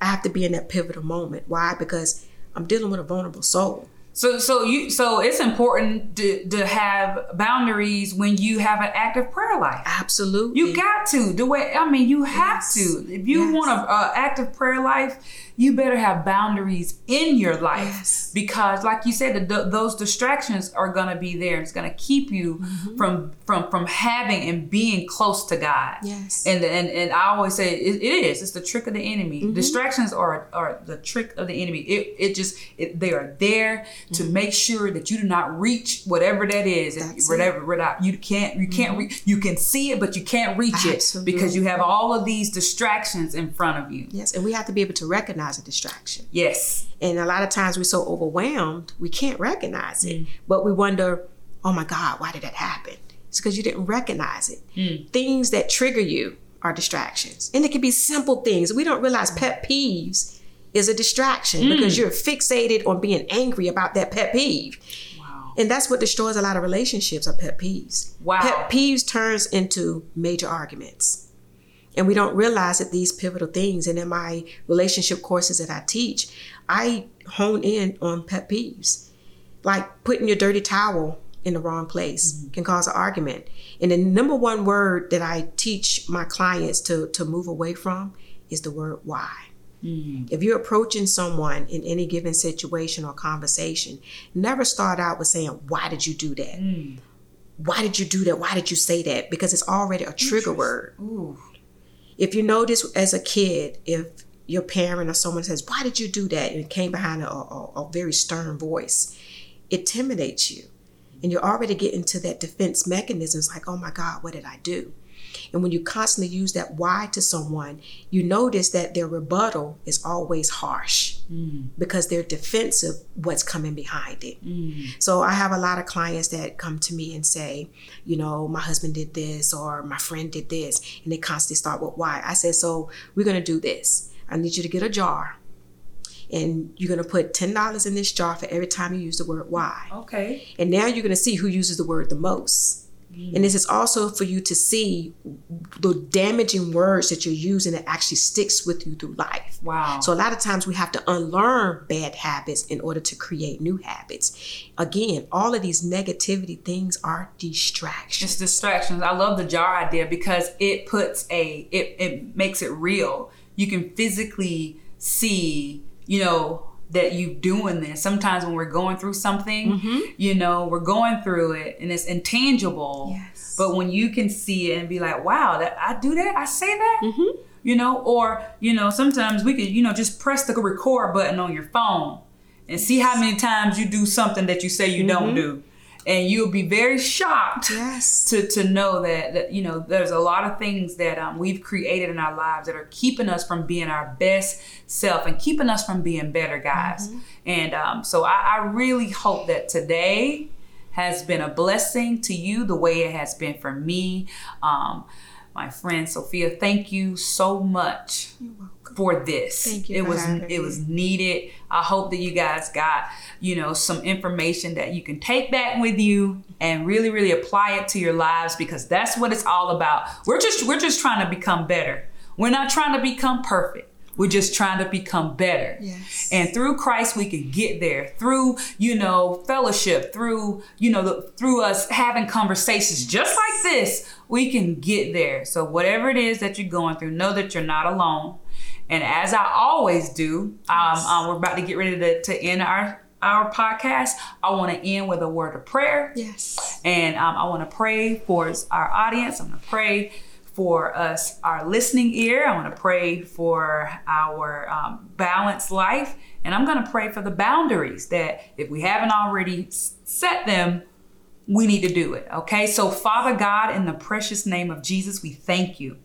I have to be in that pivotal moment. Why? Because I'm dealing with a vulnerable soul. So so you so it's important to, to have boundaries when you have an active prayer life. Absolutely. You got to the way I mean you have Yes. to. If you Yes. want a, a active prayer life, you better have boundaries in your life Yes. because like you said the, those distractions are going to be there. It's going to keep you Mm-hmm. from from from having and being close to God. Yes. And and and I always say it, it is. It's the trick of the enemy. Mm-hmm. Distractions are are the trick of the enemy. It it just it, they are there to make sure that you do not reach whatever that is. Mm-hmm. It. whatever without you can't you can't reach you can see it but you can't reach it because you have all of these distractions in front of you. yes, and we have to be able to recognize a distraction. Yes. And a lot of times we're so overwhelmed, we can't recognize it. Mm. But we wonder, oh my God, why did that happen? It's because you didn't recognize it. Mm. Things that trigger you are distractions. And it can be simple things. We don't realize mm. pet peeves is a distraction because you're fixated on being angry about that pet peeve. Wow. And that's what destroys a lot of relationships are pet peeves. Wow. Pet peeves turns into major arguments. And we don't realize that these pivotal things, and in my relationship courses that I teach, I hone in on pet peeves. Like putting your dirty towel in the wrong place mm-hmm. can cause an argument. And the number one word that I teach my clients to, to move away from is the word why. Mm-hmm. If you're approaching someone in any given situation or conversation, never start out with saying, Why did you do that? Mm. Why did you do that? Why did you say that? Because it's already a trigger word. Ooh. If you notice as a kid, if your parent or someone says, Why did you do that? and it came behind a, a, a very stern voice, it intimidates you. And you're already getting to that defense mechanism. It's like, Oh my God, what did I do? And when you constantly use that why to someone, you notice that their rebuttal is always harsh mm. because they're defensive what's coming behind it. Mm. So I have a lot of clients that come to me and say, you know, my husband did this or my friend did this, and they constantly start with why. I said, so we're going to do this. I need you to get a jar and you're going to put $10 in this jar for every time you use the word why. Okay. And now you're going to see who uses the word the most. And this is also for you to see the damaging words that you're using that actually sticks with you through life. Wow. So a lot of times we have to unlearn bad habits in order to create new habits. Again, all of these negativity things are distractions. It's distractions. I love the jar idea because it puts a it, it makes it real. You can physically see, you know, that you doing this. Sometimes when we're going through something, mm-hmm. you know, we're going through it and it's intangible. Yes. But when you can see it and be like, wow, that I do that, I say that, mm-hmm. you know, or you know, sometimes we could, you know, just press the record button on your phone and see how many times you do something that you say you mm-hmm. don't do and you'll be very shocked yes. to to know that, that you know there's a lot of things that um, we've created in our lives that are keeping us from being our best self and keeping us from being better guys. Mm-hmm. And um, so I, I really hope that today has been a blessing to you the way it has been for me. Um, my friend Sophia, thank you so much for this. Thank you. It was it was needed. I hope that you guys got, you know, some information that you can take back with you and really really apply it to your lives because that's what it's all about. We're just we're just trying to become better. We're not trying to become perfect. We're just trying to become better. Yes. And through Christ, we can get there. Through, you know, fellowship, through, you know, the, through us having conversations just like this, we can get there. So whatever it is that you're going through, know that you're not alone. And as I always do, um, um, we're about to get ready to, to end our our podcast, I want to end with a word of prayer. Yes. And um, I want to pray for our audience. I'm going to pray for us, our listening ear. I want to pray for our um, balanced life. And I'm going to pray for the boundaries that if we haven't already set them, we need to do it. Okay. So, Father God, in the precious name of Jesus, we thank you.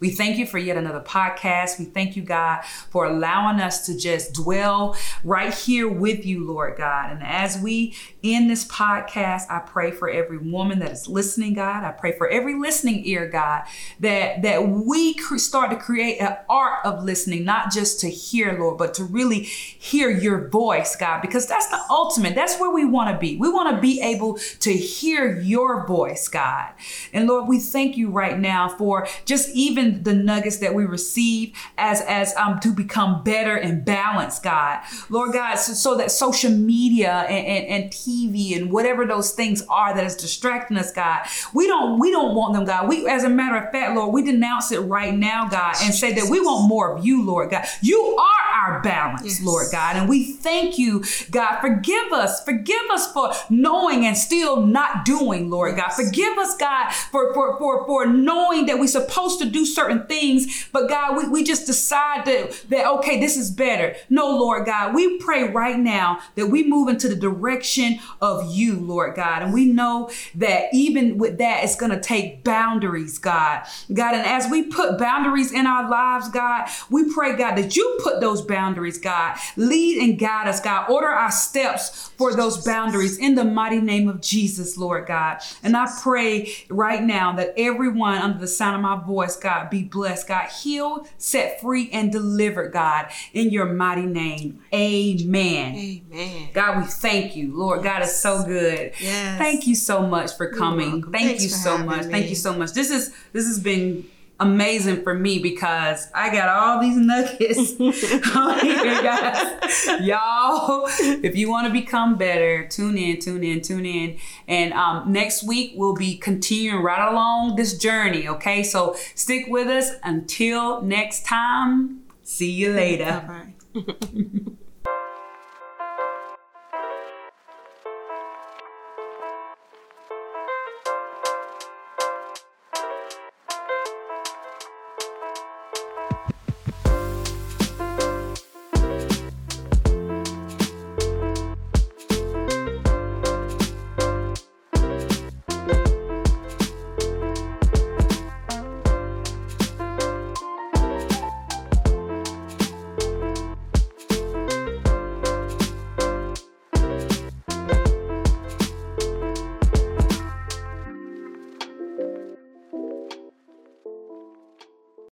We thank you for yet another podcast. We thank you, God, for allowing us to just dwell right here with you, Lord God. And as we end this podcast, I pray for every woman that is listening, God. I pray for every listening ear, God, that that we start to create an art of listening, not just to hear, Lord, but to really hear your voice, God, because that's the ultimate. That's where we want to be. We want to be able to hear your voice, God. And Lord, we thank you right now for just even the nuggets that we receive as as um to become better and balanced, God. Lord God, so, so that social media and, and, and TV and whatever those things are that is distracting us, God, we don't we don't want them, God. We as a matter of fact, Lord, we denounce it right now, God, and say that we want more of you, Lord God. You are our balance, yes. Lord God. And we thank you, God. Forgive us. Forgive us for knowing and still not doing, Lord. God. Forgive us, God, for, for, for, for knowing that we're supposed to do certain things, but God, we, we just decide that, that, okay, this is better. No, Lord God, we pray right now that we move into the direction of you, Lord God. And we know that even with that, it's going to take boundaries, God. God, and as we put boundaries in our lives, God, we pray, God, that you put those boundaries, God. Lead and guide us, God. Order our steps for those boundaries in the mighty name of Jesus, Lord God. And I pray right now that everyone under the sound of my voice, God, be blessed, God. Healed, set free, and delivered, God, in your mighty name. Amen. Amen. God, we thank you. Lord, God is so good. Yes. Thank you so much for coming. Thank Thanks you so much. Me. Thank you so much. This is this has been amazing for me because I got all these nuggets *laughs* on here, guys. Y'all, if you want to become better, tune in, tune in, tune in. And um, next week, we'll be continuing right along this journey, okay? So stick with us until next time. See you later. *laughs* Bye bye. *laughs*